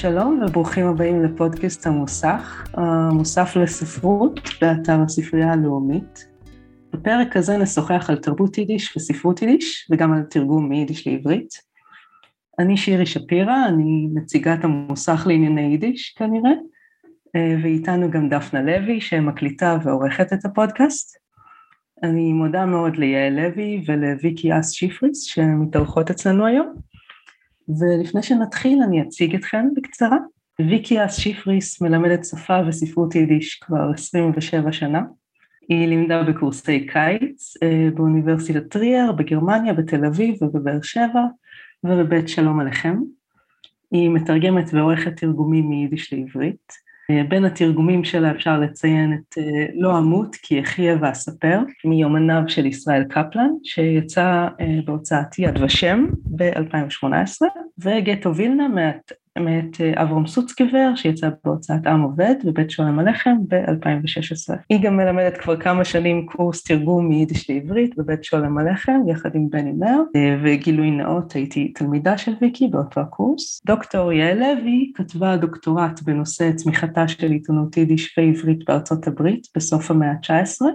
שלום וברוכים הבאים לפודקאסט המוסך, המוסף לספרות באתר הספרייה הלאומית. בפרק הזה נשוחח על תרבות יידיש וספרות יידיש וגם על תרגום מיידיש לעברית. אני שירי שפירא, אני נציגת המוסך לענייני יידיש כנראה, ואיתנו גם דפנה לוי שמקליטה ועורכת את הפודקאסט. אני מודה מאוד ליעל לוי ולוויקי אס שיפריס שמתארחות אצלנו היום. ולפני שנתחיל אני אציג אתכם בקצרה. ויקי אס שיפריס מלמדת שפה וספרות יידיש כבר 27 שנה. היא לימדה בקורסי קיץ אה, באוניברסיטת טריאר, בגרמניה, בתל אביב ובבאר שבע ובבית שלום עליכם. היא מתרגמת ועורכת תרגומים מיידיש לעברית. אה, בין התרגומים שלה אפשר לציין את אה, לא אמות כי אחיה ואספר מיומניו של ישראל קפלן שיצא בהוצאת יד ושם ב-2018 וגטו וילנה מאת אה, אברום סוצקבר שיצא בהוצאת עם עובד בבית שולם הלחם ב-2016. היא גם מלמדת כבר כמה שנים קורס תרגום מיידיש לעברית בבית שולם הלחם יחד עם בני מר אה, וגילוי נאות הייתי תלמידה של ויקי באותו הקורס. דוקטור יעל לוי כתבה דוקטורט בנושא צמיחתה של עיתונות יידיש ועברית בארצות הברית בסוף המאה ה-19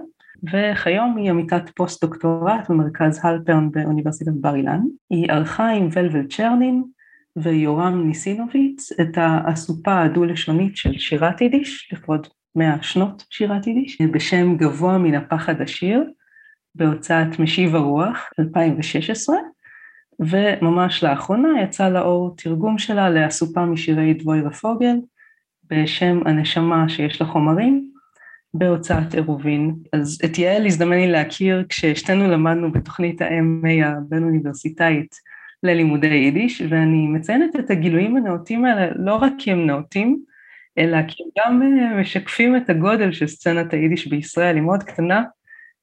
וכיום היא עמיתת פוסט דוקטורט במרכז הלפרן באוניברסיטת בר אילן. היא ערכה עם ולבל צ'רנין ויורם ניסינוביץ את האסופה הדו-לשונית של שירת יידיש, לכבוד מאה שנות שירת יידיש, בשם גבוה מן הפחד השיר, בהוצאת משיב הרוח 2016, וממש לאחרונה יצא לאור תרגום שלה לאסופה משירי דבוירה פוגל, בשם הנשמה שיש לה חומרים, בהוצאת עירובין. אז את יעל הזדמן לי להכיר כששתינו למדנו בתוכנית ה-MA הבין-אוניברסיטאית ללימודי יידיש, ואני מציינת את הגילויים הנאותים האלה לא רק כי הם נאותים, אלא כי הם גם אה, משקפים את הגודל של סצנת היידיש בישראל, היא מאוד קטנה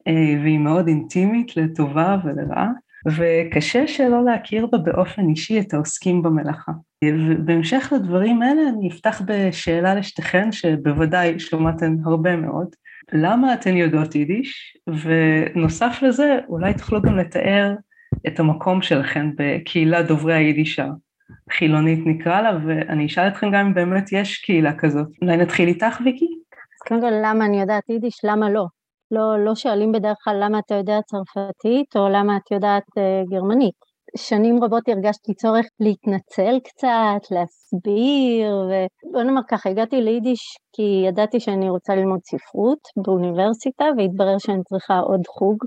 אה, והיא מאוד אינטימית לטובה ולרעה, וקשה שלא להכיר בה באופן אישי את העוסקים במלאכה. ובהמשך לדברים האלה אני אפתח בשאלה לשתיכן, שבוודאי שמעתן הרבה מאוד. למה אתן יודעות יידיש? ונוסף לזה, אולי תוכלו גם לתאר את המקום שלכם בקהילה דוברי היידיש החילונית נקרא לה, ואני אשאל אתכם גם אם באמת יש קהילה כזאת. אולי נתחיל איתך, ויקי? אז קודם כל, למה אני יודעת יידיש, למה לא? לא, לא שואלים בדרך כלל למה אתה יודע צרפתית, או למה את יודעת uh, גרמנית. שנים רבות הרגשתי צורך להתנצל קצת, להסביר, ובוא נאמר ככה, הגעתי ליידיש כי ידעתי שאני רוצה ללמוד ספרות באוניברסיטה, והתברר שאני צריכה עוד חוג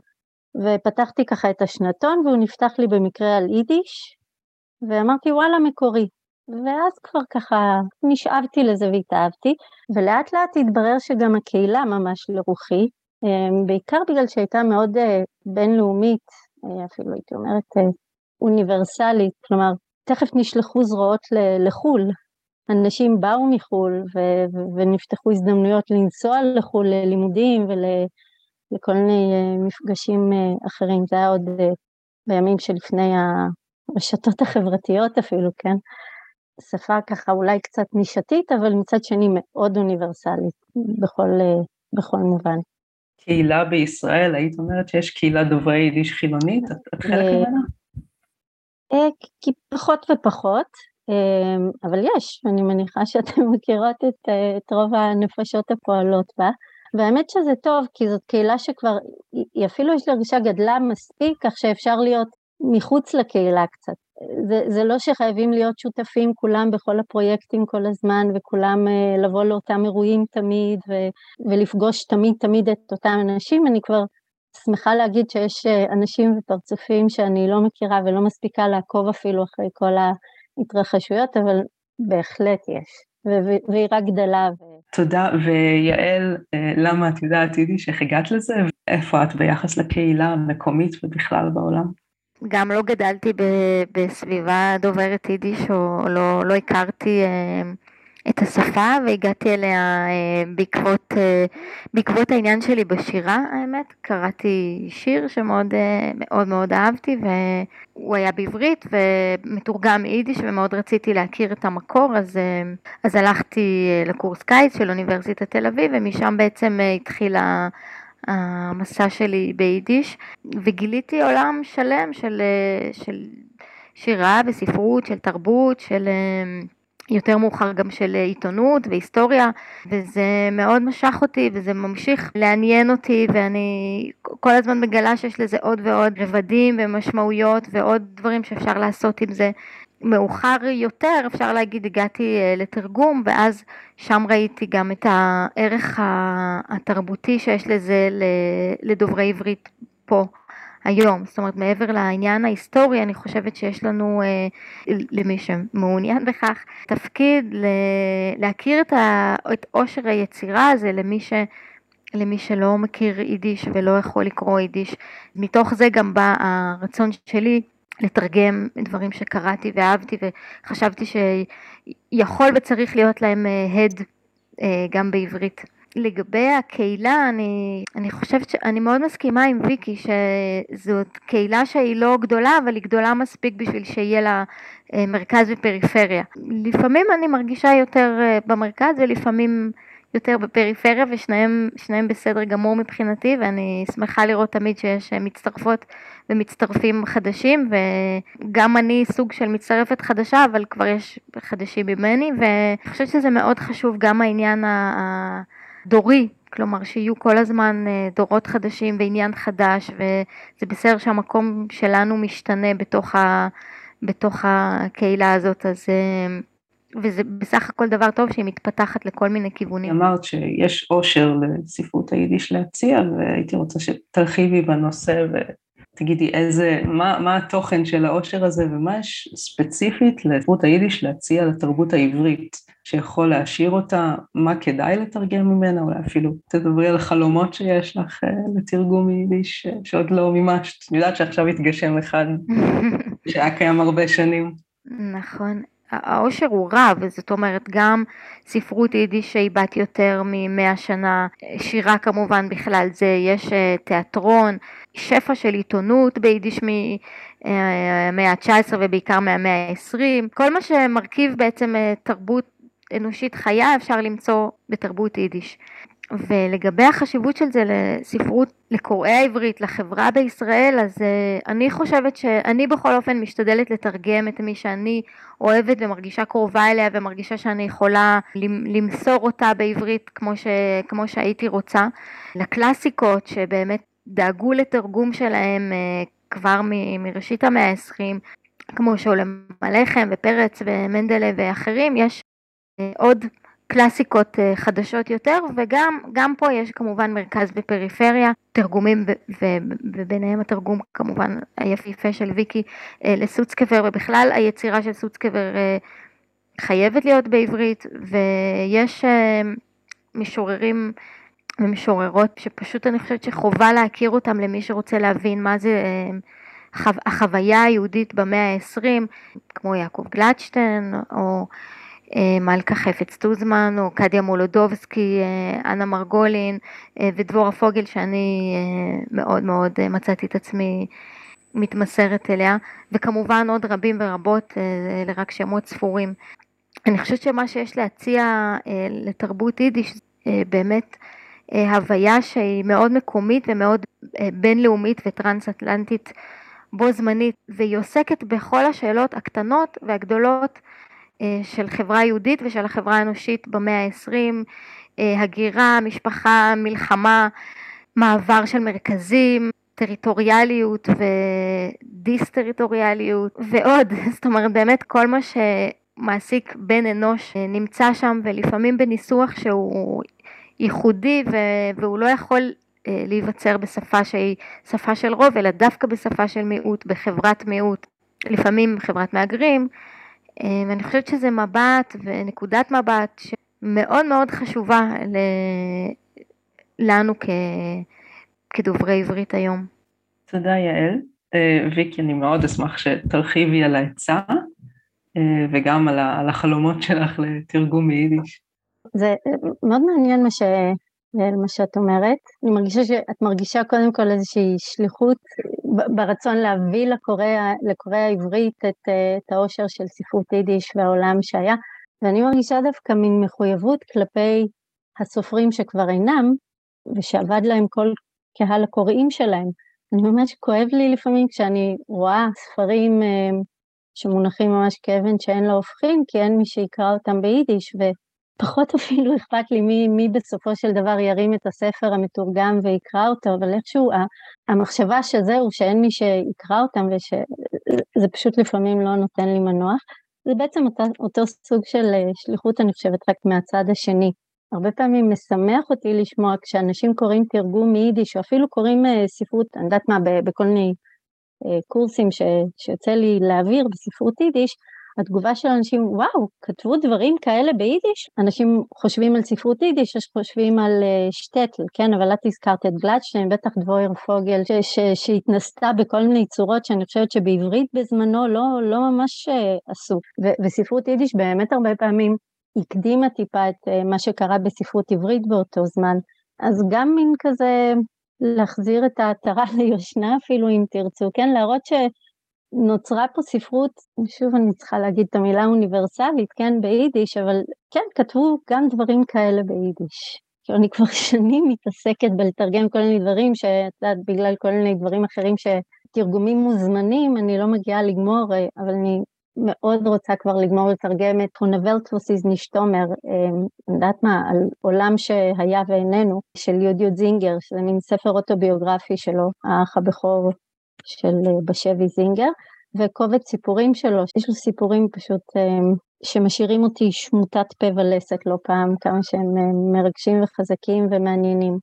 ופתחתי ככה את השנתון והוא נפתח לי במקרה על יידיש, ואמרתי וואלה מקורי. ואז כבר ככה נשאבתי לזה והתאהבתי, ולאט לאט התברר שגם הקהילה ממש לרוחי, אמ, בעיקר בגלל שהייתה מאוד אה, בינלאומית, אה, אפילו הייתי אומרת אה, אוניברסלית, כלומר תכף נשלחו זרועות לחו"ל, אנשים באו מחו"ל ונפתחו הזדמנויות לנסוע לחו"ל ללימודים ול... לכל מיני אה, מפגשים אה, אחרים, זה היה עוד אה, בימים שלפני הרשתות החברתיות אפילו, כן? שפה ככה אולי קצת נישתית, אבל מצד שני מאוד אוניברסלית בכל, בכל מובן. קהילה בישראל, היית אומרת שיש קהילה דוברי יידיש חילונית? את חלק ממנה? כי פחות ופחות, אבל יש, אני מניחה שאתן מכירות את, את רוב הנפשות הפועלות בה. והאמת שזה טוב, כי זאת קהילה שכבר, היא אפילו יש לה רגישה גדלה מספיק, כך שאפשר להיות מחוץ לקהילה קצת. זה, זה לא שחייבים להיות שותפים כולם בכל הפרויקטים כל הזמן, וכולם uh, לבוא לאותם אירועים תמיד, ו, ולפגוש תמיד תמיד את אותם אנשים, אני כבר שמחה להגיד שיש uh, אנשים ופרצופים שאני לא מכירה ולא מספיקה לעקוב אפילו אחרי כל ההתרחשויות, אבל בהחלט יש, והיא רק גדלה. ו... תודה, ויעל, אה, למה את יודעת יידיש, איך הגעת לזה, ואיפה את ביחס לקהילה המקומית ובכלל בעולם? גם לא גדלתי בסביבה דוברת יידיש, או לא, לא הכרתי אה, את השפה והגעתי אליה אה, בעקבות, אה, בעקבות העניין שלי בשירה האמת, קראתי שיר שמאוד אה, מאוד מאוד אהבתי והוא היה בעברית ומתורגם יידיש ומאוד רציתי להכיר את המקור אז, אז הלכתי לקורס קיץ של אוניברסיטת תל אביב ומשם בעצם התחילה המסע שלי ביידיש. וגיליתי עולם שלם של, של שירה וספרות, של תרבות, של יותר מאוחר גם של עיתונות והיסטוריה וזה מאוד משך אותי וזה ממשיך לעניין אותי ואני כל הזמן מגלה שיש לזה עוד ועוד רבדים ומשמעויות ועוד דברים שאפשר לעשות עם זה. מאוחר יותר אפשר להגיד הגעתי אה, לתרגום ואז שם ראיתי גם את הערך התרבותי שיש לזה לדוברי עברית פה. היום. זאת אומרת, מעבר לעניין ההיסטורי, אני חושבת שיש לנו, אה, למי שמעוניין בכך, תפקיד ל- להכיר את, ה- את עושר היצירה הזה למי ש... למי שלא מכיר יידיש ולא יכול לקרוא יידיש. מתוך זה גם בא הרצון שלי לתרגם דברים שקראתי ואהבתי וחשבתי שיכול וצריך להיות להם אה, הד אה, גם בעברית. לגבי הקהילה, אני, אני חושבת שאני מאוד מסכימה עם ויקי שזאת קהילה שהיא לא גדולה, אבל היא גדולה מספיק בשביל שיהיה לה אה, מרכז ופריפריה. לפעמים אני מרגישה יותר אה, במרכז ולפעמים יותר בפריפריה ושניהם בסדר גמור מבחינתי ואני שמחה לראות תמיד שיש אה, מצטרפות ומצטרפים חדשים וגם אני סוג של מצטרפת חדשה אבל כבר יש חדשים ממני ואני חושבת שזה מאוד חשוב גם העניין ה... דורי, כלומר שיהיו כל הזמן אה, דורות חדשים ועניין חדש וזה בסדר שהמקום שלנו משתנה בתוך, ה, בתוך הקהילה הזאת אז אה, וזה בסך הכל דבר טוב שהיא מתפתחת לכל מיני כיוונים. אמרת שיש עושר לספרות היידיש להציע והייתי רוצה שתרחיבי בנושא ותגידי איזה, מה, מה התוכן של העושר הזה ומה יש ספציפית לספרות היידיש להציע לתרבות העברית. שיכול להשאיר אותה, מה כדאי לתרגם ממנה, אולי אפילו תדברי על חלומות שיש לך אה, לתרגום מיידיש שעוד לא מימשת. אני יודעת שעכשיו התגשם אחד שהיה קיים הרבה שנים. נכון. העושר הוא רב, זאת אומרת גם ספרות יידיש שהיא בת יותר ממאה שנה, שירה כמובן בכלל זה, יש אה, תיאטרון, שפע של עיתונות ביידיש מהמאה ה-19 ובעיקר מהמאה ה-20, כל מה שמרכיב בעצם אה, תרבות אנושית חיה אפשר למצוא בתרבות יידיש. ולגבי החשיבות של זה לספרות, לקוראי העברית, לחברה בישראל, אז uh, אני חושבת שאני בכל אופן משתדלת לתרגם את מי שאני אוהבת ומרגישה קרובה אליה ומרגישה שאני יכולה למסור אותה בעברית כמו, ש, כמו שהייתי רוצה. לקלאסיקות שבאמת דאגו לתרגום שלהם uh, כבר מ, מראשית המאה העשרים, כמו שעולם הלחם ופרץ ומנדלה ואחרים, יש עוד קלאסיקות אה, חדשות יותר וגם פה יש כמובן מרכז בפריפריה, תרגומים וביניהם התרגום כמובן היפיפה של ויקי אה, לסוצקבר ובכלל היצירה של סוצקבר אה, חייבת להיות בעברית ויש משוררים ומשוררות שפשוט אני חושבת שחובה להכיר אותם למי שרוצה להבין מה זה החוויה היהודית במאה העשרים כמו יעקב גלדשטיין או מלכה חפץ טוזמן או קדיה מולודובסקי, אה, אנה מרגולין אה, ודבורה פוגל שאני מאוד מאוד מצאתי את עצמי מתמסרת אליה וכמובן עוד רבים ורבות, אלה רק שמות ספורים. אני חושבת שמה שיש להציע לתרבות יידיש באמת הוויה שהיא מאוד מקומית ומאוד בינלאומית וטרנס-אטלנטית בו זמנית והיא עוסקת בכל השאלות הקטנות והגדולות אה, של חברה יהודית ושל החברה האנושית במאה העשרים, אה, הגירה, משפחה, מלחמה, מעבר של מרכזים, טריטוריאליות ודיס-טריטוריאליות ועוד, זאת אומרת באמת כל מה שמעסיק בן אנוש אה, נמצא שם ולפעמים בניסוח שהוא ייחודי והוא לא יכול להיווצר בשפה שהיא שפה של רוב אלא דווקא בשפה של מיעוט, בחברת מיעוט, לפעמים חברת מהגרים אה, ואני חושבת שזה מבט ונקודת מבט שמאוד מאוד חשובה לנו כ... כדוברי עברית היום. תודה יעל. אה, ויקי, אני מאוד אשמח שתרחיבי על העצה אה, וגם על החלומות שלך לתרגום מיידיש. זה מאוד מעניין מה ש... מה שאת אומרת. אני מרגישה שאת מרגישה קודם כל איזושהי שליחות ברצון להביא לקורא, העברית את, את העושר של ספרות יידיש והעולם שהיה, ואני מרגישה דווקא מין מחויבות כלפי הסופרים שכבר אינם, ושאבד להם כל קהל הקוראים שלהם. אני ממש כואב לי לפעמים כשאני רואה ספרים שמונחים ממש כאבן שאין לה הופכין, כי אין מי שיקרא אותם ביידיש, ופחות אפילו אכפת לי מי, מי בסופו של דבר ירים את הספר המתורגם ויקרא אותו, אבל איכשהו המחשבה שזהו, שאין מי שיקרא אותם, ושזה פשוט לפעמים לא נותן לי מנוח, זה בעצם אותו, אותו סוג של אה, שליחות, אני חושבת, רק מהצד השני. הרבה פעמים משמח אותי לשמוע כשאנשים קוראים תרגום מיידיש, או אפילו קוראים אה, ספרות, אני יודעת מה, בכל מיני אה, קורסים ש, שיוצא לי להעביר בספרות יידיש, התגובה של אנשים, וואו, כתבו דברים כאלה ביידיש? אנשים חושבים על ספרות יידיש, יש חושבים על uh, שטטל, כן, אבל את הזכרת את גלדשטיין, בטח דבויר פוגל, שהתנסתה בכל מיני צורות שאני חושבת שבעברית בזמנו לא, לא ממש uh, עשו. ו- וספרות יידיש באמת הרבה פעמים הקדימה טיפה את uh, מה שקרה בספרות עברית באותו זמן. אז גם מין כזה להחזיר את העטרה ליושנה אפילו אם תרצו, כן, להראות שנוצרה פה ספרות, שוב אני צריכה להגיד את המילה אוניברסלית, כן, ביידיש, אבל כן, כתבו גם דברים כאלה ביידיש. אני כבר שנים מתעסקת בלתרגם כל מיני דברים שאת יודעת, בגלל כל מיני דברים אחרים שתרגומים מוזמנים, אני לא מגיעה לגמור, אבל אני מאוד רוצה כבר לגמור לתרגם את הונבלטוסיס נשתומר, אמ, אני יודעת מה, על עולם שהיה ואיננו, של יוד יוד זינגר, שזה מין ספר אוטוביוגרפי שלו, האח הבכור של אה, בשבי זינגר, וקובץ סיפורים שלו, יש לו סיפורים פשוט אמ, שמשאירים אותי שמוטת פה ולסת לא פעם, כמה שהם אה, מרגשים וחזקים ומעניינים.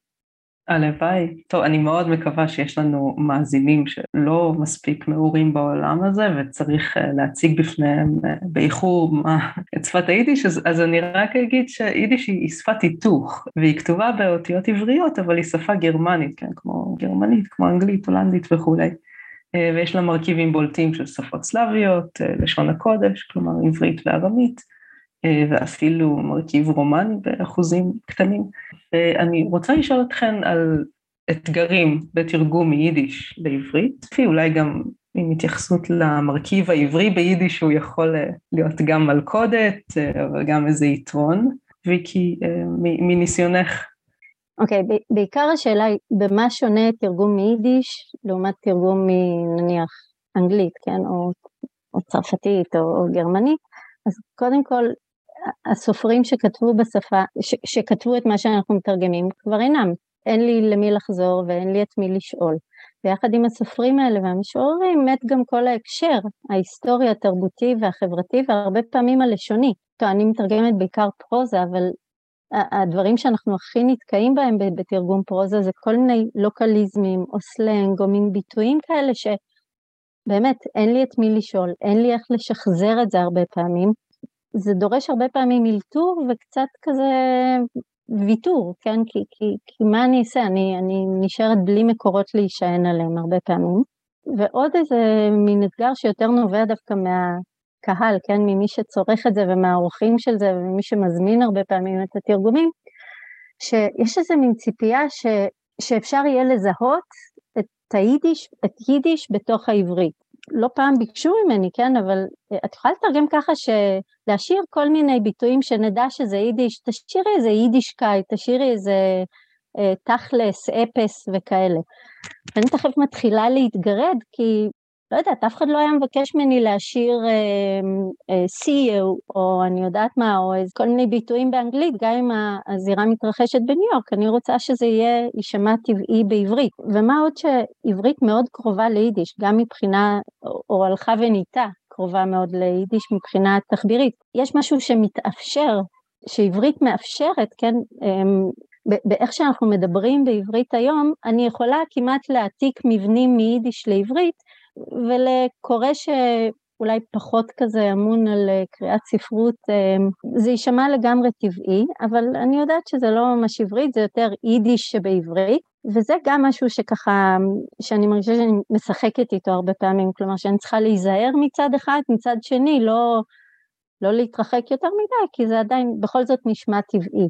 הלוואי. טוב, אני מאוד מקווה שיש לנו מאזינים שלא מספיק מעורים בעולם הזה וצריך אה, להציג בפניהם אה, באיחור את שפת היידיש, אז, אז אני רק אגיד שיידיש היא שפת היתוך והיא כתובה באותיות עבריות, אבל היא שפה גרמנית, כן, כמו גרמנית, כמו אנגלית, הולנדית וכולי. אה, ויש לה מרכיבים בולטים של שפות סלאביות, לשון הקודש, כלומר עברית וארמית. אה, ואפילו מרכיב רומני באחוזים קטנים. ואני רוצה לשאול אתכן על אתגרים בתרגום מיידיש לעברית, אולי גם עם התייחסות למרכיב העברי ביידיש, שהוא יכול אה, להיות גם מלכודת, אה, אבל גם איזה יתרון. ויקי, מניסיונך. אוקיי, okay, בעיקר השאלה היא, במה שונה תרגום מיידיש לעומת תרגום מנניח אנגלית, כן, או, או צרפתית או, או גרמנית? אז קודם כל, הסופרים שכתבו בשפה, ש, שכתבו את מה שאנחנו מתרגמים כבר אינם. אין לי למי לחזור ואין לי את מי לשאול. ויחד עם הסופרים האלה והמשוררים מת גם כל ההקשר, ההיסטורי, התרבותי והחברתי והרבה פעמים הלשוני. טוב, אני מתרגמת בעיקר פרוזה, אבל הדברים שאנחנו הכי נתקעים בהם בתרגום פרוזה זה כל מיני לוקליזמים או סלנג או מין ביטויים כאלה שבאמת אין לי את מי לשאול, אין לי איך לשחזר את זה הרבה פעמים, זה דורש הרבה פעמים אלתור וקצת כזה ויתור, כן? כי, כי, כי מה אני אעשה? אני, אני נשארת בלי מקורות להישען עליהם הרבה פעמים. ועוד איזה מין אתגר שיותר נובע דווקא מהקהל, כן? ממי שצורך את זה ומהאורחים של זה וממי שמזמין הרבה פעמים את התרגומים, שיש איזה מין ציפייה ש, שאפשר יהיה לזהות את היידיש, את יידיש בתוך העברית. לא פעם ביקשו ממני, כן, אבל אה, את יכולה לתרגם ככה שלהשאיר כל מיני ביטויים שנדע שזה יידיש, תשאירי איזה יידישקייט, תשאירי איזה אה, תכלס, אפס וכאלה. ואני תכף מתחילה להתגרד, כי לא יודעת, אף אחד לא היה מבקש ממני להשאיר אה, אה, see you, או אני יודעת מה, או איזה כל מיני ביטויים באנגלית, גם אם הזירה מתרחשת בניו יורק, אני רוצה שזה יהיה, יישמע טבעי בעברית. ומה עוד שעברית מאוד קרובה ליידיש, גם מבחינה, או, הלכה וניתה קרובה מאוד ליידיש מבחינה תחבירית. יש משהו שמתאפשר, שעברית מאפשרת, כן, אה, באיך שאנחנו מדברים בעברית היום, אני יכולה כמעט להעתיק מבנים מיידיש לעברית, ולקורא שאולי פחות כזה אמון על אה, קריאת ספרות, אה, זה יישמע לגמרי טבעי, אבל אני יודעת שזה לא ממש עברית, זה יותר יידיש שבעברית, וזה גם משהו שככה, שאני מרגישה שאני משחקת איתו הרבה פעמים, כלומר שאני צריכה להיזהר מצד אחד, מצד שני לא, לא להתרחק יותר מדי, כי זה עדיין בכל זאת נשמע טבעי.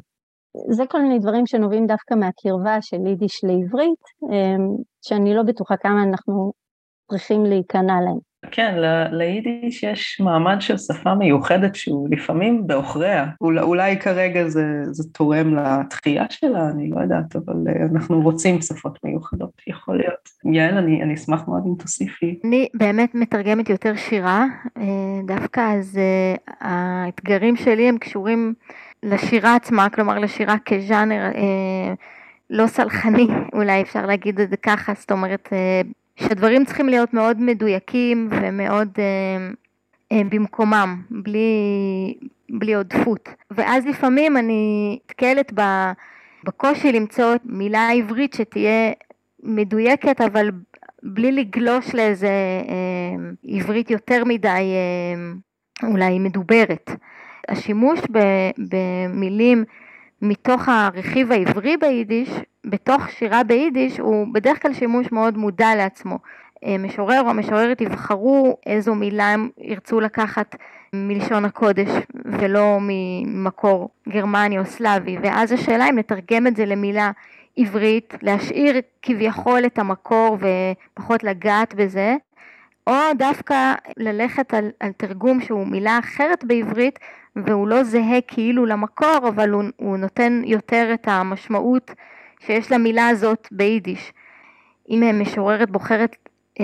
זה כל מיני דברים שנובעים דווקא מהקרבה של יידיש לעברית, אה, שאני לא בטוחה כמה אנחנו צריכים להיכנע להם. כן, ליידיש יש מעמד של שפה מיוחדת שהוא לפעמים בעוכריה. אולי, אולי כרגע זה, זה תורם לתחייה שלה, אני לא יודעת, אבל אה, אנחנו רוצים שפות מיוחדות. יכול להיות. יעל, אני, אני אשמח מאוד אם תוסיפי. אני באמת מתרגמת יותר שירה, אה, דווקא אז אה, האתגרים שלי הם קשורים לשירה עצמה, כלומר לשירה כז'אנר לא סלחני, אולי אפשר להגיד את זה ככה, זאת אומרת שהדברים צריכים להיות מאוד מדויקים ומאוד במקומם, בלי, בלי עודפות. ואז לפעמים אני נתקלת בקושי למצוא מילה עברית שתהיה מדויקת, אבל בלי לגלוש לאיזה אה, עברית יותר מדי אה, אולי מדוברת. השימוש במילים מתוך הרכיב העברי ביידיש, בתוך שירה ביידיש, הוא בדרך כלל שימוש מאוד מודע לעצמו. אה, משורר או המשוררת יבחרו איזו מילה הם ירצו לקחת מלשון הקודש ולא ממקור גרמני או סלאבי, ואז השאלה אם לתרגם את זה למילה עברית, להשאיר כביכול את המקור ופחות לגעת בזה, או דווקא ללכת על, על תרגום שהוא מילה אחרת בעברית והוא לא זהה כאילו למקור, אבל הוא, הוא נותן יותר את המשמעות שיש למילה הזאת ביידיש. אם משוררת בוחרת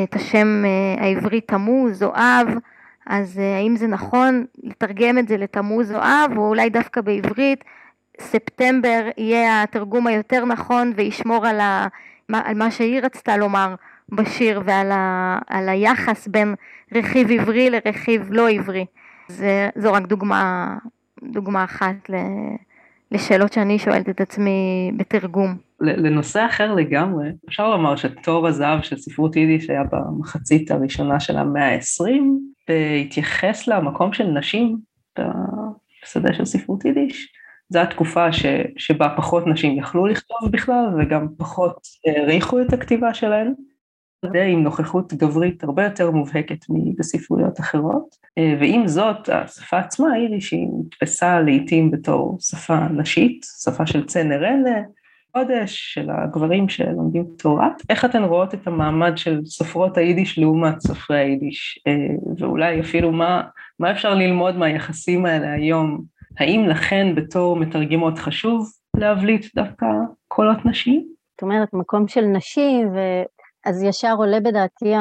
את השם אה, העברי תמוז או אב, אז אה, האם זה נכון לתרגם את זה לתמוז או אב, או אולי דווקא בעברית ספטמבר יהיה התרגום היותר נכון וישמור על, ה, על מה שהיא רצתה לומר בשיר ועל ה, היחס בין רכיב עברי לרכיב לא עברי. זה, זו רק דוגמה, דוגמה אחת לשאלות שאני שואלת את עצמי בתרגום. לנושא אחר לגמרי, אפשר לומר שתור הזהב של ספרות יידיש היה במחצית הראשונה של המאה ה-20, והתייחס למקום של נשים בשדה של ספרות יידיש. זו התקופה ש, שבה פחות נשים יכלו לכתוב בכלל וגם פחות העריכו את הכתיבה שלהן. עם נוכחות גברית הרבה יותר מובהקת מבספרויות אחרות, ועם זאת השפה עצמה היא נתפסה לעיתים בתור שפה נשית, שפה של צנר אלה, קודש של הגברים שלומדים תורת, איך אתן רואות את המעמד של סופרות היידיש לעומת סופרי היידיש, ואולי אפילו מה, מה אפשר ללמוד מהיחסים האלה היום? האם לכן בתור מתרגמות חשוב להבליט דווקא קולות נשים? זאת אומרת, מקום של נשים, אז ישר עולה בדעתי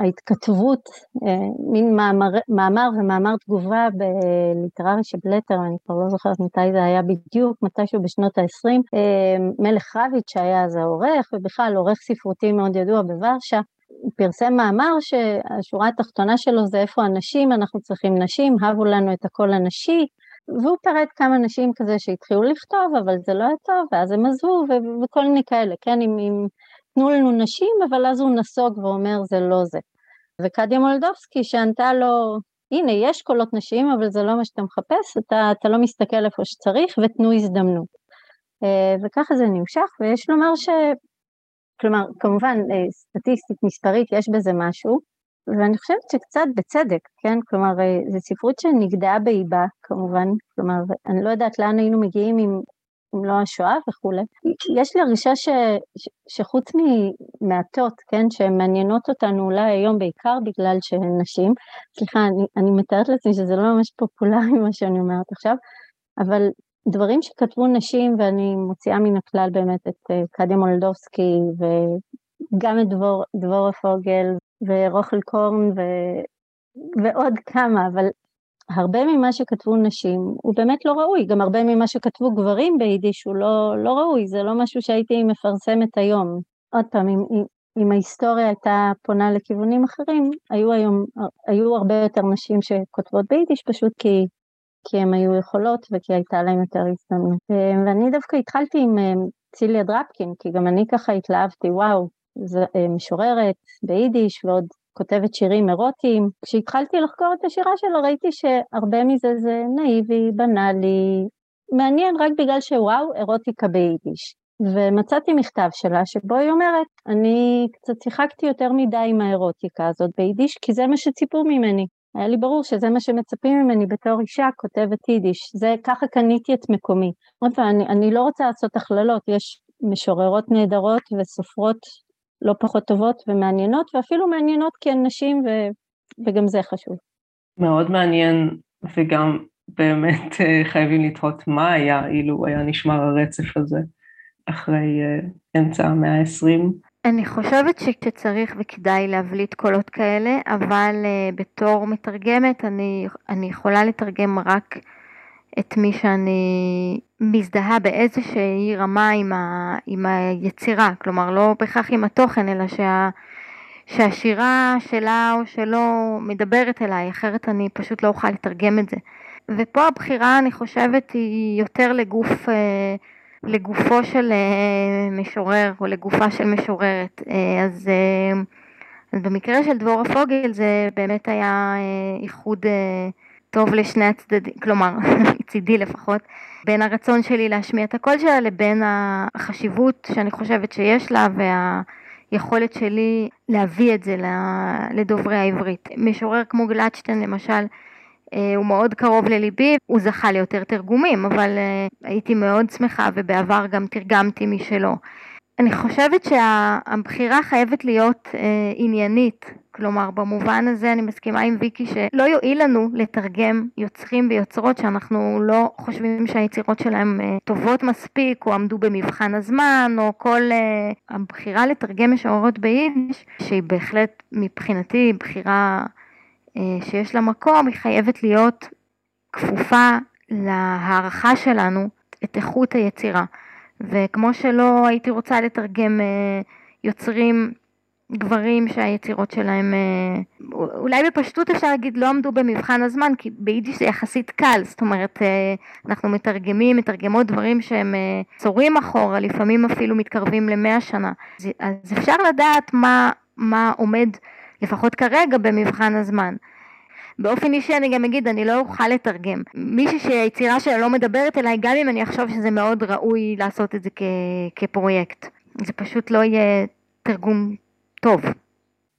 ההתכתבות, אה, מין מאמר, מאמר ומאמר תגובה בליטררי של בלטר, אני כבר לא זוכרת מתי זה היה בדיוק, מתישהו בשנות ה-20, אה, מלך רביץ שהיה אז העורך, ובכלל עורך ספרותי מאוד ידוע בוורשה, פרסם מאמר שהשורה התחתונה שלו זה איפה הנשים, אנחנו צריכים נשים, הבו לנו את הקול הנשי, והוא פירט כמה נשים כזה שהתחילו לכתוב, אבל זה לא היה טוב, ואז הם עזבו, וכל מיני כאלה, כן, אם, אם תנו לנו נשים, אבל אז הוא נסוג ואומר זה לא זה. וקדיה מולדובסקי שענתה לו, הנה, יש קולות נשים, אבל זה לא מה שאתה מחפש, אתה, אתה לא מסתכל איפה שצריך, ותנו הזדמנות. אה, וככה זה נמשך, ויש לומר ש... כלומר, כמובן, אה, סטטיסטית, מספרית, יש בזה משהו, ואני חושבת שקצת בצדק, כן? כלומר, זו ספרות שנגדעה באיבה, כמובן, כלומר, אני לא יודעת לאן היינו מגיעים אם, אם לא השואה וכולי. יש לי הרגשה ש, ש, שחוץ ממעטות, כן, שהן מעניינות אותנו אולי היום בעיקר בגלל שהן נשים, סליחה, אני, אני מתארת לעצמי שזה לא ממש פופולרי מה שאני אומרת עכשיו, אבל דברים שכתבו נשים, ואני מוציאה מן הכלל באמת את אה, קדיה מולדובסקי וגם את דבור, דבורה פוגל ורוכל קורן ו... ועוד כמה, אבל הרבה ממה שכתבו נשים הוא באמת לא ראוי, גם הרבה ממה שכתבו גברים ביידיש הוא לא, לא ראוי, זה לא משהו שהייתי מפרסמת היום. עוד פעם, אם, אם ההיסטוריה הייתה פונה לכיוונים אחרים, היו היום, היו הרבה יותר נשים שכותבות ביידיש פשוט כי, כי הן היו יכולות וכי הייתה להן יותר הזדמנות. ואני דווקא התחלתי עם אה, ציליה דרפקין, כי גם אני ככה התלהבתי, וואו, אה, משוררת ביידיש ועוד כותבת שירים אירוטיים. כשהתחלתי לחקור את השירה שלו ראיתי שהרבה מזה זה נאיבי, בנאלי, מעניין רק בגלל שוואו, אירוטיקה ביידיש. ומצאתי מכתב שלה שבו היא אומרת, אני קצת שיחקתי יותר מדי עם האירוטיקה הזאת ביידיש, כי זה מה שציפו ממני. היה לי ברור שזה מה שמצפים ממני בתור אישה כותבת יידיש, זה ככה קניתי את מקומי. עוד פעם, אני, לא רוצה לעשות הכללות, יש משוררות נהדרות וסופרות לא פחות טובות ומעניינות, ואפילו מעניינות כי הן נשים, ו... וגם זה חשוב. מאוד מעניין, וגם באמת אה, חייבים לתהות מה היה אילו היה נשמר הרצף הזה אחרי uh, אמצע המאה ה-20. אני חושבת שצריך וכדאי להבליט קולות כאלה, אבל uh, בתור מתרגמת אני, אני יכולה לתרגם רק את מי שאני מזדהה באיזושהי רמה עם, ה, עם היצירה, כלומר לא בהכרח עם התוכן, אלא שה, שהשירה שלה או שלו מדברת אליי, אחרת אני פשוט לא אוכל לתרגם את זה. ופה הבחירה אני חושבת היא יותר לגוף, אה, לגופו של אה, משורר או לגופה של משוררת. אה, אז, אז במקרה של דבורה פוגל זה באמת היה איחוד טוב לשני הצדדים, כלומר, מצידי לפחות, בין הרצון שלי להשמיע את הקול שלה לבין החשיבות שאני חושבת שיש לה והיכולת שלי להביא את זה לדוברי העברית. משורר כמו גלדשטיין למשל, אה, הוא מאוד קרוב לליבי, הוא זכה ליותר תרגומים, אבל אה, הייתי מאוד שמחה ובעבר גם תרגמתי משלו. אני חושבת שהבחירה חייבת להיות אה, עניינית, כלומר במובן הזה אני מסכימה עם ויקי שלא יועיל לנו לתרגם יוצרים ויוצרות שאנחנו לא חושבים שהיצירות שלהם אה, טובות מספיק או עמדו במבחן הזמן או כל אה, הבחירה לתרגם משוררות ביידיש שהיא בהחלט מבחינתי בחירה אה, שיש לה מקום, היא חייבת להיות כפופה להערכה שלנו את איכות היצירה. וכמו שלא הייתי רוצה לתרגם יוצרים גברים שהיצירות שלהם, אה, אולי בפשטות אפשר להגיד לא עמדו במבחן הזמן, כי ביידיש זה יחסית קל, זאת אומרת אנחנו מתרגמים, מתרגמות דברים שהם צורים אחורה, לפעמים אפילו מתקרבים למאה שנה. אז אפשר לדעת מה, מה עומד לפחות כרגע במבחן הזמן. באופן אישי אני גם אגיד, אני לא אוכל לתרגם. מישהי שהיצירה שלה לא מדברת אליי, גם אם אני אחשוב שזה מאוד ראוי לעשות את זה כ- כפרויקט. זה פשוט לא יהיה תרגום טוב.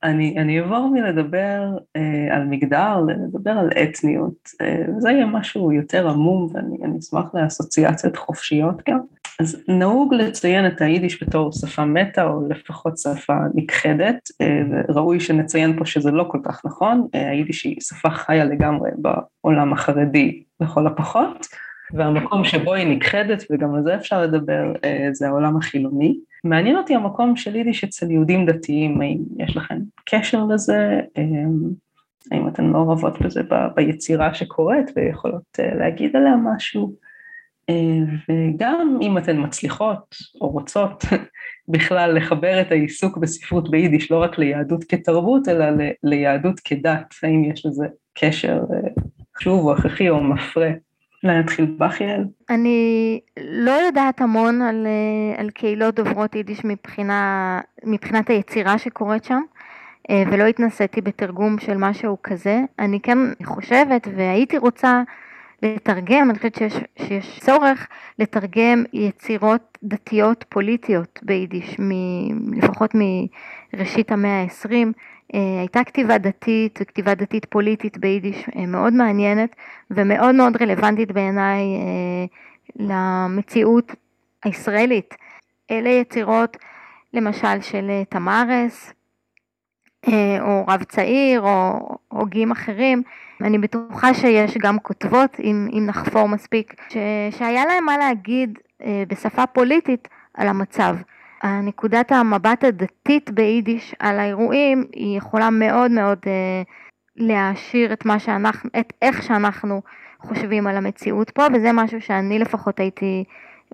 אני, אני אעבור מלדבר אה, על מגדר לדבר על אתניות, אה, וזה יהיה משהו יותר עמום ואני אשמח לאסוציאציות חופשיות גם. אז נהוג לציין את היידיש בתור שפה מתה או לפחות שפה נכחדת, אה, וראוי שנציין פה שזה לא כל כך נכון, אה, היידיש היא שפה חיה לגמרי בעולם החרדי לכל הפחות, והמקום שבו היא נכחדת, וגם על זה אפשר לדבר, אה, זה העולם החילוני. מעניין אותי המקום של יידיש אצל יהודים דתיים, האם יש לכם קשר לזה, האם אתן מעורבות בזה ביצירה שקורית ויכולות להגיד עליה משהו? וגם אם אתן מצליחות או רוצות בכלל לחבר את העיסוק בספרות ביידיש לא רק ליהדות כתרבות, אלא ליהדות כדת, האם יש לזה קשר חשוב או הכרחי או מפרה. אולי נתחיל בך, יעל? אני לא יודעת המון על, על קהילות דוברות יידיש מבחינה, מבחינת היצירה שקורית שם. ולא התנסיתי בתרגום של משהו כזה. אני כן חושבת והייתי רוצה לתרגם, אני חושבת שיש, שיש צורך לתרגם יצירות דתיות פוליטיות ביידיש, מ, לפחות מראשית המאה ה-20. אה, הייתה כתיבה דתית וכתיבה דתית פוליטית ביידיש אה, מאוד מעניינת ומאוד מאוד רלוונטית בעיניי אה, למציאות הישראלית. אלה יצירות למשל של תמרס או רב צעיר או הוגים אחרים אני בטוחה שיש גם כותבות, אם, אם נחפור מספיק, ש, שהיה להם מה להגיד בשפה פוליטית על המצב. נקודת המבט הדתית ביידיש על האירועים היא יכולה מאוד מאוד אה, להעשיר את מה שאנחנו, את איך שאנחנו חושבים על המציאות פה, וזה משהו שאני לפחות הייתי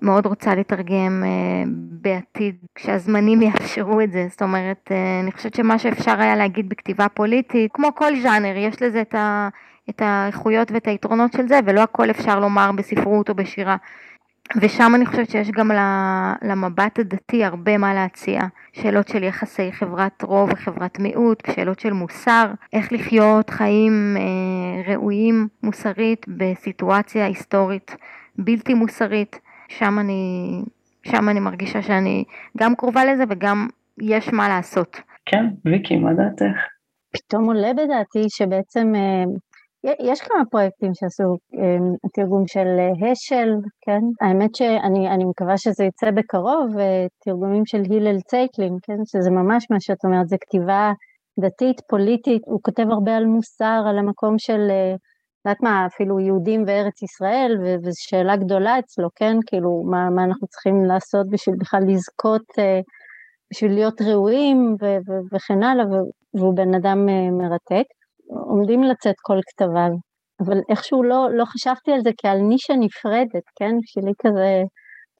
מאוד רוצה לתרגם אה, בעתיד, כשהזמנים יאפשרו את זה. זאת אומרת, אה, אני חושבת שמה שאפשר היה להגיד בכתיבה פוליטית, כמו כל ז'אנר, יש לזה את, ה, את האיכויות ואת היתרונות של זה, ולא הכל אפשר לומר בספרות או בשירה. ושם אני חושבת שיש גם למבט הדתי הרבה מה להציע. שאלות של יחסי חברת רוב וחברת מיעוט, שאלות של מוסר, איך לחיות חיים אה, ראויים מוסרית בסיטואציה היסטורית בלתי מוסרית. שם אני, שם אני מרגישה שאני גם קרובה לזה וגם יש מה לעשות. כן, ויקי, מה דעתך? פתאום עולה בדעתי שבעצם אה, יש כמה פרויקטים שעשו אה, תרגום של אה, השל, כן? האמת שאני מקווה שזה יצא בקרוב, תרגומים של הלל צייקלין, כן? שזה ממש מה שאת אומרת, זה כתיבה דתית, פוליטית, הוא כותב הרבה על מוסר, על המקום של יודעת מה, אפילו יהודים וארץ ישראל, וזו שאלה גדולה אצלו, כן? כאילו, מה, מה אנחנו צריכים לעשות בשביל בכלל לזכות אה, בשביל להיות ראויים וכן הלאה, והוא בן אדם אה, מרתק. עומדים לצאת כל כתביו, אבל איכשהו לא, לא חשבתי על זה כעל נישה נפרדת, כן? שלי כזה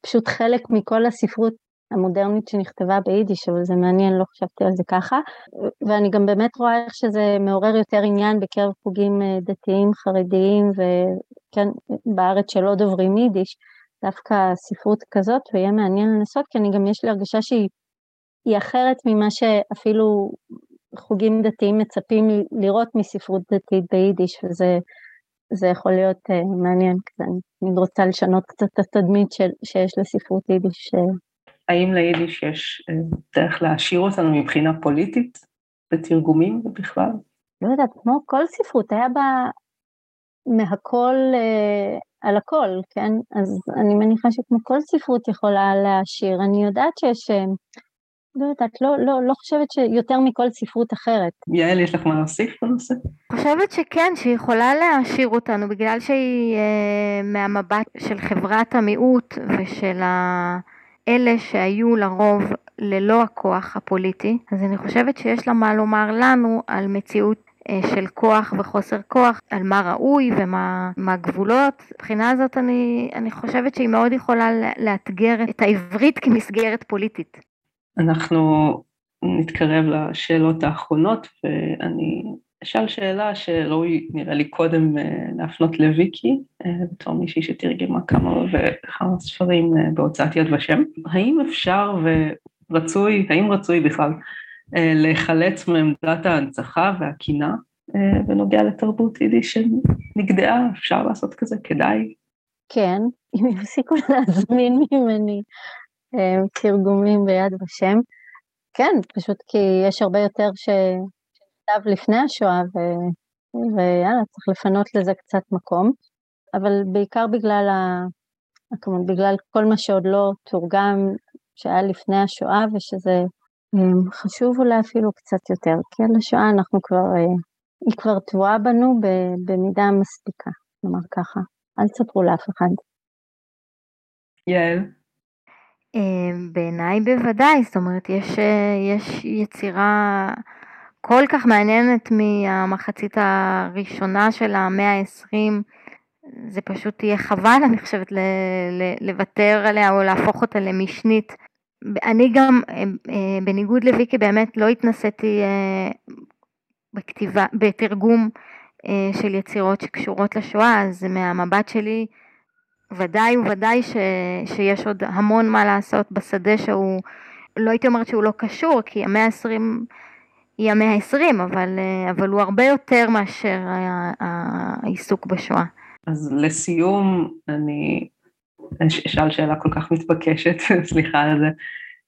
פשוט חלק מכל הספרות המודרנית שנכתבה ביידיש, אבל זה מעניין, לא חשבתי על זה ככה. ואני גם באמת רואה איך שזה מעורר יותר עניין בקרב חוגים אה, דתיים, חרדיים, וכן, בארץ שלא דוברים יידיש, דווקא ספרות כזאת, ויהיה מעניין לנסות, כי אני גם יש לי הרגשה שהיא אחרת ממה שאפילו חוגים דתיים מצפים לראות מספרות דתית ביידיש, וזה זה יכול להיות uh, מעניין, כי אני רוצה לשנות קצת את התדמית של, שיש לספרות יידיש. האם ליידיש יש uh, דרך להעשיר אותנו מבחינה פוליטית, בתרגומים ובכלל? לא יודעת, כמו כל ספרות, היה בה מהכל uh, על הכל, כן? אז אני מניחה שכמו כל ספרות יכולה להעשיר. אני יודעת שיש... Uh, לא יודעת, לא, לא, לא חושבת שיותר מכל ספרות אחרת. יעל, יש לך מה להוסיף בנושא? חושבת שכן, שהיא יכולה להעשיר אותנו, בגלל שהיא אה, מהמבט של חברת המיעוט ושל אלה שהיו לרוב ללא הכוח הפוליטי, אז אני חושבת שיש לה מה לומר לנו על מציאות אה, של כוח וחוסר כוח, על מה ראוי ומה הגבולות. מבחינה הזאת אני, אני חושבת שהיא מאוד יכולה לאתגר את העברית כמסגרת פוליטית. אנחנו נתקרב לשאלות האחרונות, ואני אשאל שאלה שראוי נראה לי קודם אה, להפנות לוויקי, אה, בתור מישהי שתרגמה כמה וכמה ספרים אה, בהוצאת יד ושם. האם אפשר ורצוי, האם רצוי בכלל, להיחלץ מעמדת ההנצחה והקינה בנוגע לתרבות יידיש שנגדעה? אפשר לעשות כזה? כדאי? כן, אם יפסיקו להזמין ממני תרגומים ביד ושם. כן, פשוט כי יש הרבה יותר שנכתב לפני השואה, ו... ויאללה, צריך לפנות לזה קצת מקום. אבל בעיקר בגלל, ה... כמובן, בגלל כל מה שעוד לא תורגם, שהיה לפני השואה, ושזה אמ, חשוב אולי אפילו קצת יותר, כי על השואה אנחנו כבר, אה, היא כבר טבועה בנו במידה מספיקה, נאמר ככה. אל תספרו לאף אחד. יעל. אה, בעיניי בוודאי, זאת אומרת יש, אה, יש יצירה כל כך מעניינת מהמחצית הראשונה של המאה העשרים, זה פשוט יהיה חבל אני חושבת לוותר עליה או להפוך אותה למשנית. אני גם, אה, בניגוד לוויקי, באמת לא התנסיתי בכתיבה, בתרגום של יצירות שקשורות לשואה, אז מהמבט שלי ודאי וודאי ש, שיש עוד המון מה לעשות בשדה שהוא, לא הייתי אומרת שהוא לא קשור, כי המאה ה-20 היא המאה ה-20, אבל, אבל הוא הרבה יותר מאשר העיסוק בשואה. אז לסיום, אני אשאל שאלה כל כך מתבקשת, סליחה על זה.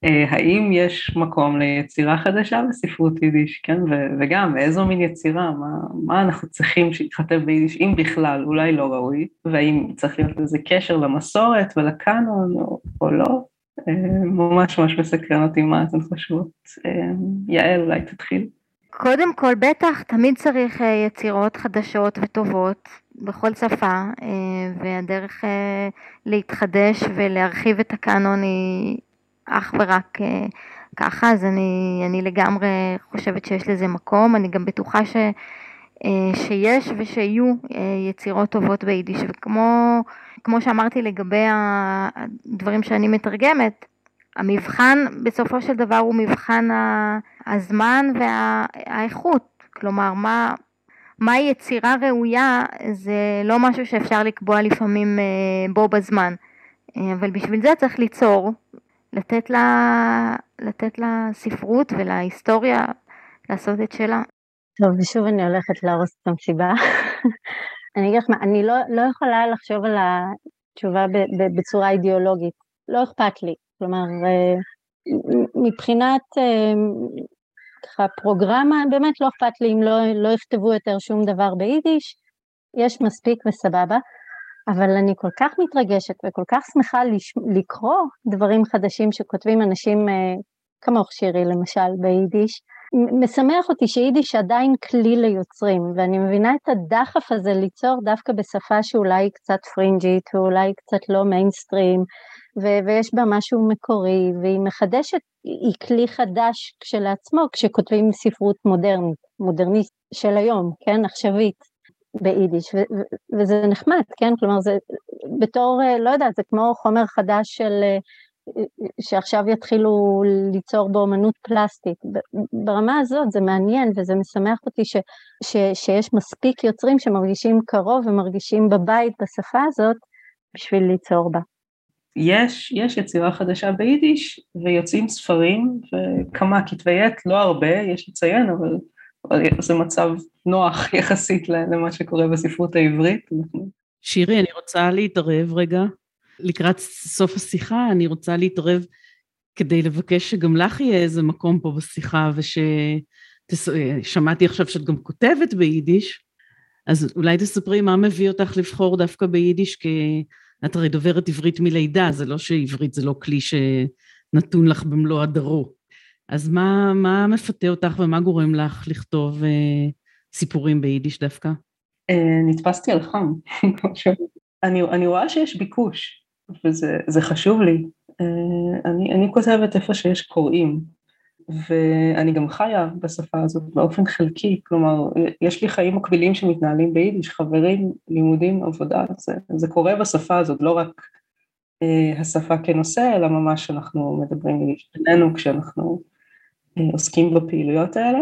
אה, האם יש מקום ליצירה חדשה בספרות יידיש, כן? ו- וגם, איזו מין יצירה, מה, מה אנחנו צריכים שיתכתב ביידיש, אם בכלל, אולי לא ראוי, והאם צריך להיות לזה קשר למסורת ולקאנון או, לא? אה, ממש ממש מסקרן אותי מה אתן חושבות. אה, יעל, אולי תתחיל. קודם כל, בטח, תמיד צריך יצירות חדשות וטובות בכל שפה, והדרך להתחדש ולהרחיב את הקאנון היא... אך ורק אה, ככה, אז אני, אני לגמרי חושבת שיש לזה מקום, אני גם בטוחה ש, אה, שיש ושיהיו אה, יצירות טובות ביידיש, וכמו שאמרתי לגבי הדברים שאני מתרגמת, המבחן בסופו של דבר הוא מבחן הזמן והאיכות, כלומר מה, מהי יצירה ראויה זה לא משהו שאפשר לקבוע לפעמים בו בזמן, אבל בשביל זה צריך ליצור לתת לה, לתת לה ספרות ולהיסטוריה לעשות את שלה. טוב, ושוב אני הולכת להרוס את המסיבה. אני אגיד לך מה, אני לא, לא יכולה לחשוב על התשובה בצורה אידיאולוגית, לא אכפת לי. כלומר, אה, מבחינת אה, ככה פרוגרמה, באמת לא אכפת לי אם לא, לא יכתבו יותר שום דבר ביידיש, יש מספיק וסבבה. אבל אני כל כך מתרגשת וכל כך שמחה לש... לקרוא דברים חדשים שכותבים אנשים אה, כמוך שירי למשל ביידיש. משמח אותי שיידיש עדיין כלי ליוצרים, ואני מבינה את הדחף הזה ליצור דווקא בשפה שאולי קצת פרינג'ית ואולי קצת לא מיינסטרים, ו- ויש בה משהו מקורי, והיא מחדשת, היא כלי חדש כשלעצמו, כשכותבים ספרות מודרנית, מודרניסט של היום, כן, עכשווית, ביידיש, וזה נחמד, כן, כלומר זה בתור, אה, לא יודעת, זה כמו חומר חדש של, אה, שעכשיו יתחילו ליצור באמנות פלסטית. ברמה הזאת זה מעניין וזה משמח אותי ש, ש, שיש מספיק יוצרים שמרגישים קרוב ומרגישים בבית בשפה הזאת בשביל ליצור בה. יש, יש יצירה חדשה ביידיש ויוצאים ספרים וכמה כתבי עת, לא הרבה, יש לציין, אבל זה מצב נוח יחסית למה שקורה בספרות העברית. שירי, אני רוצה להתערב רגע. לקראת סוף השיחה, אני רוצה להתערב כדי לבקש שגם לך יהיה איזה מקום פה בשיחה, וששמעתי עכשיו שאת גם כותבת ביידיש, אז אולי תספרי מה מביא אותך לבחור דווקא ביידיש, כי את הרי דוברת עברית מלידה, זה לא שעברית זה לא כלי שנתון לך במלוא הדרו. אז מה, מה מפתה אותך ומה גורם לך לכתוב אה, סיפורים ביידיש דווקא? אה, נתפסתי על חם. אני, אני רואה שיש ביקוש, וזה חשוב לי. אה, אני, אני כותבת איפה שיש קוראים, ואני גם חיה בשפה הזאת באופן חלקי, כלומר, יש לי חיים מקבילים שמתנהלים ביידיש, חברים, לימודים, עבודה, זה, זה קורה בשפה הזאת, לא רק אה, השפה כנושא, אלא ממש אנחנו מדברים בינינו כשאנחנו עוסקים בפעילויות האלה.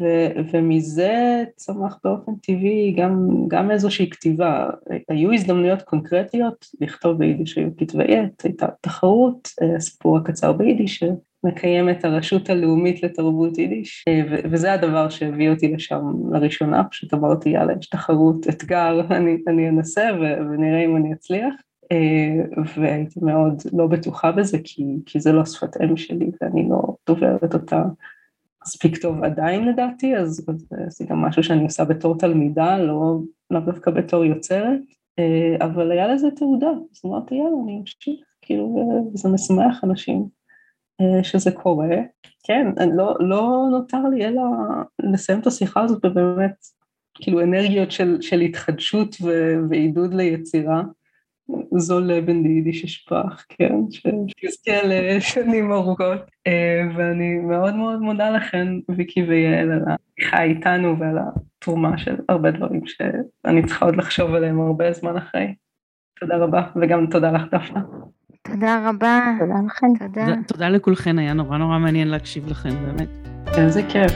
ו, ומזה צמח באופן טבעי גם, גם איזושהי כתיבה. היו הזדמנויות קונקרטיות לכתוב ביידיש, היו כתבי עת, הייתה תחרות, הסיפור הקצר ביידיש שמקיימת הרשות הלאומית לתרבות יידיש, ו, וזה הדבר שהביא אותי לשם לראשונה, פשוט אמרתי יאללה יש תחרות, אתגר, אני, אני אנסה ו, ונראה אם אני אצליח. והייתי מאוד לא בטוחה בזה כי, כי זה לא שפת אם שלי ואני לא דוברת אותה מספיק טוב עדיין לדעתי, אז, זה גם משהו שאני עושה בתור תלמידה, לא, לא דווקא בתור יוצרת, אה, אבל היה לזה תעודה, אז אמרתי יאללה אני אמשיך, כאילו זה משמח אנשים אה, שזה קורה. כן, לא, לא נותר לי אלא לסיים את השיחה הזאת ובאמת כאילו אנרגיות של, של התחדשות ועידוד ליצירה. זו לבן דיידיש אשפך, כן, שיזכה לשנים ארוכות. אה, ואני מאוד מאוד מודה לכם, ויקי ויעל, על השיחה איתנו ועל התרומה של הרבה דברים שאני צריכה עוד לחשוב עליהם הרבה זמן אחרי. תודה רבה, וגם תודה לך דפנה. תודה רבה. תודה לכם. תודה. תודה לכולכן, היה נורא נורא מעניין להקשיב לכם, באמת. איזה כיף.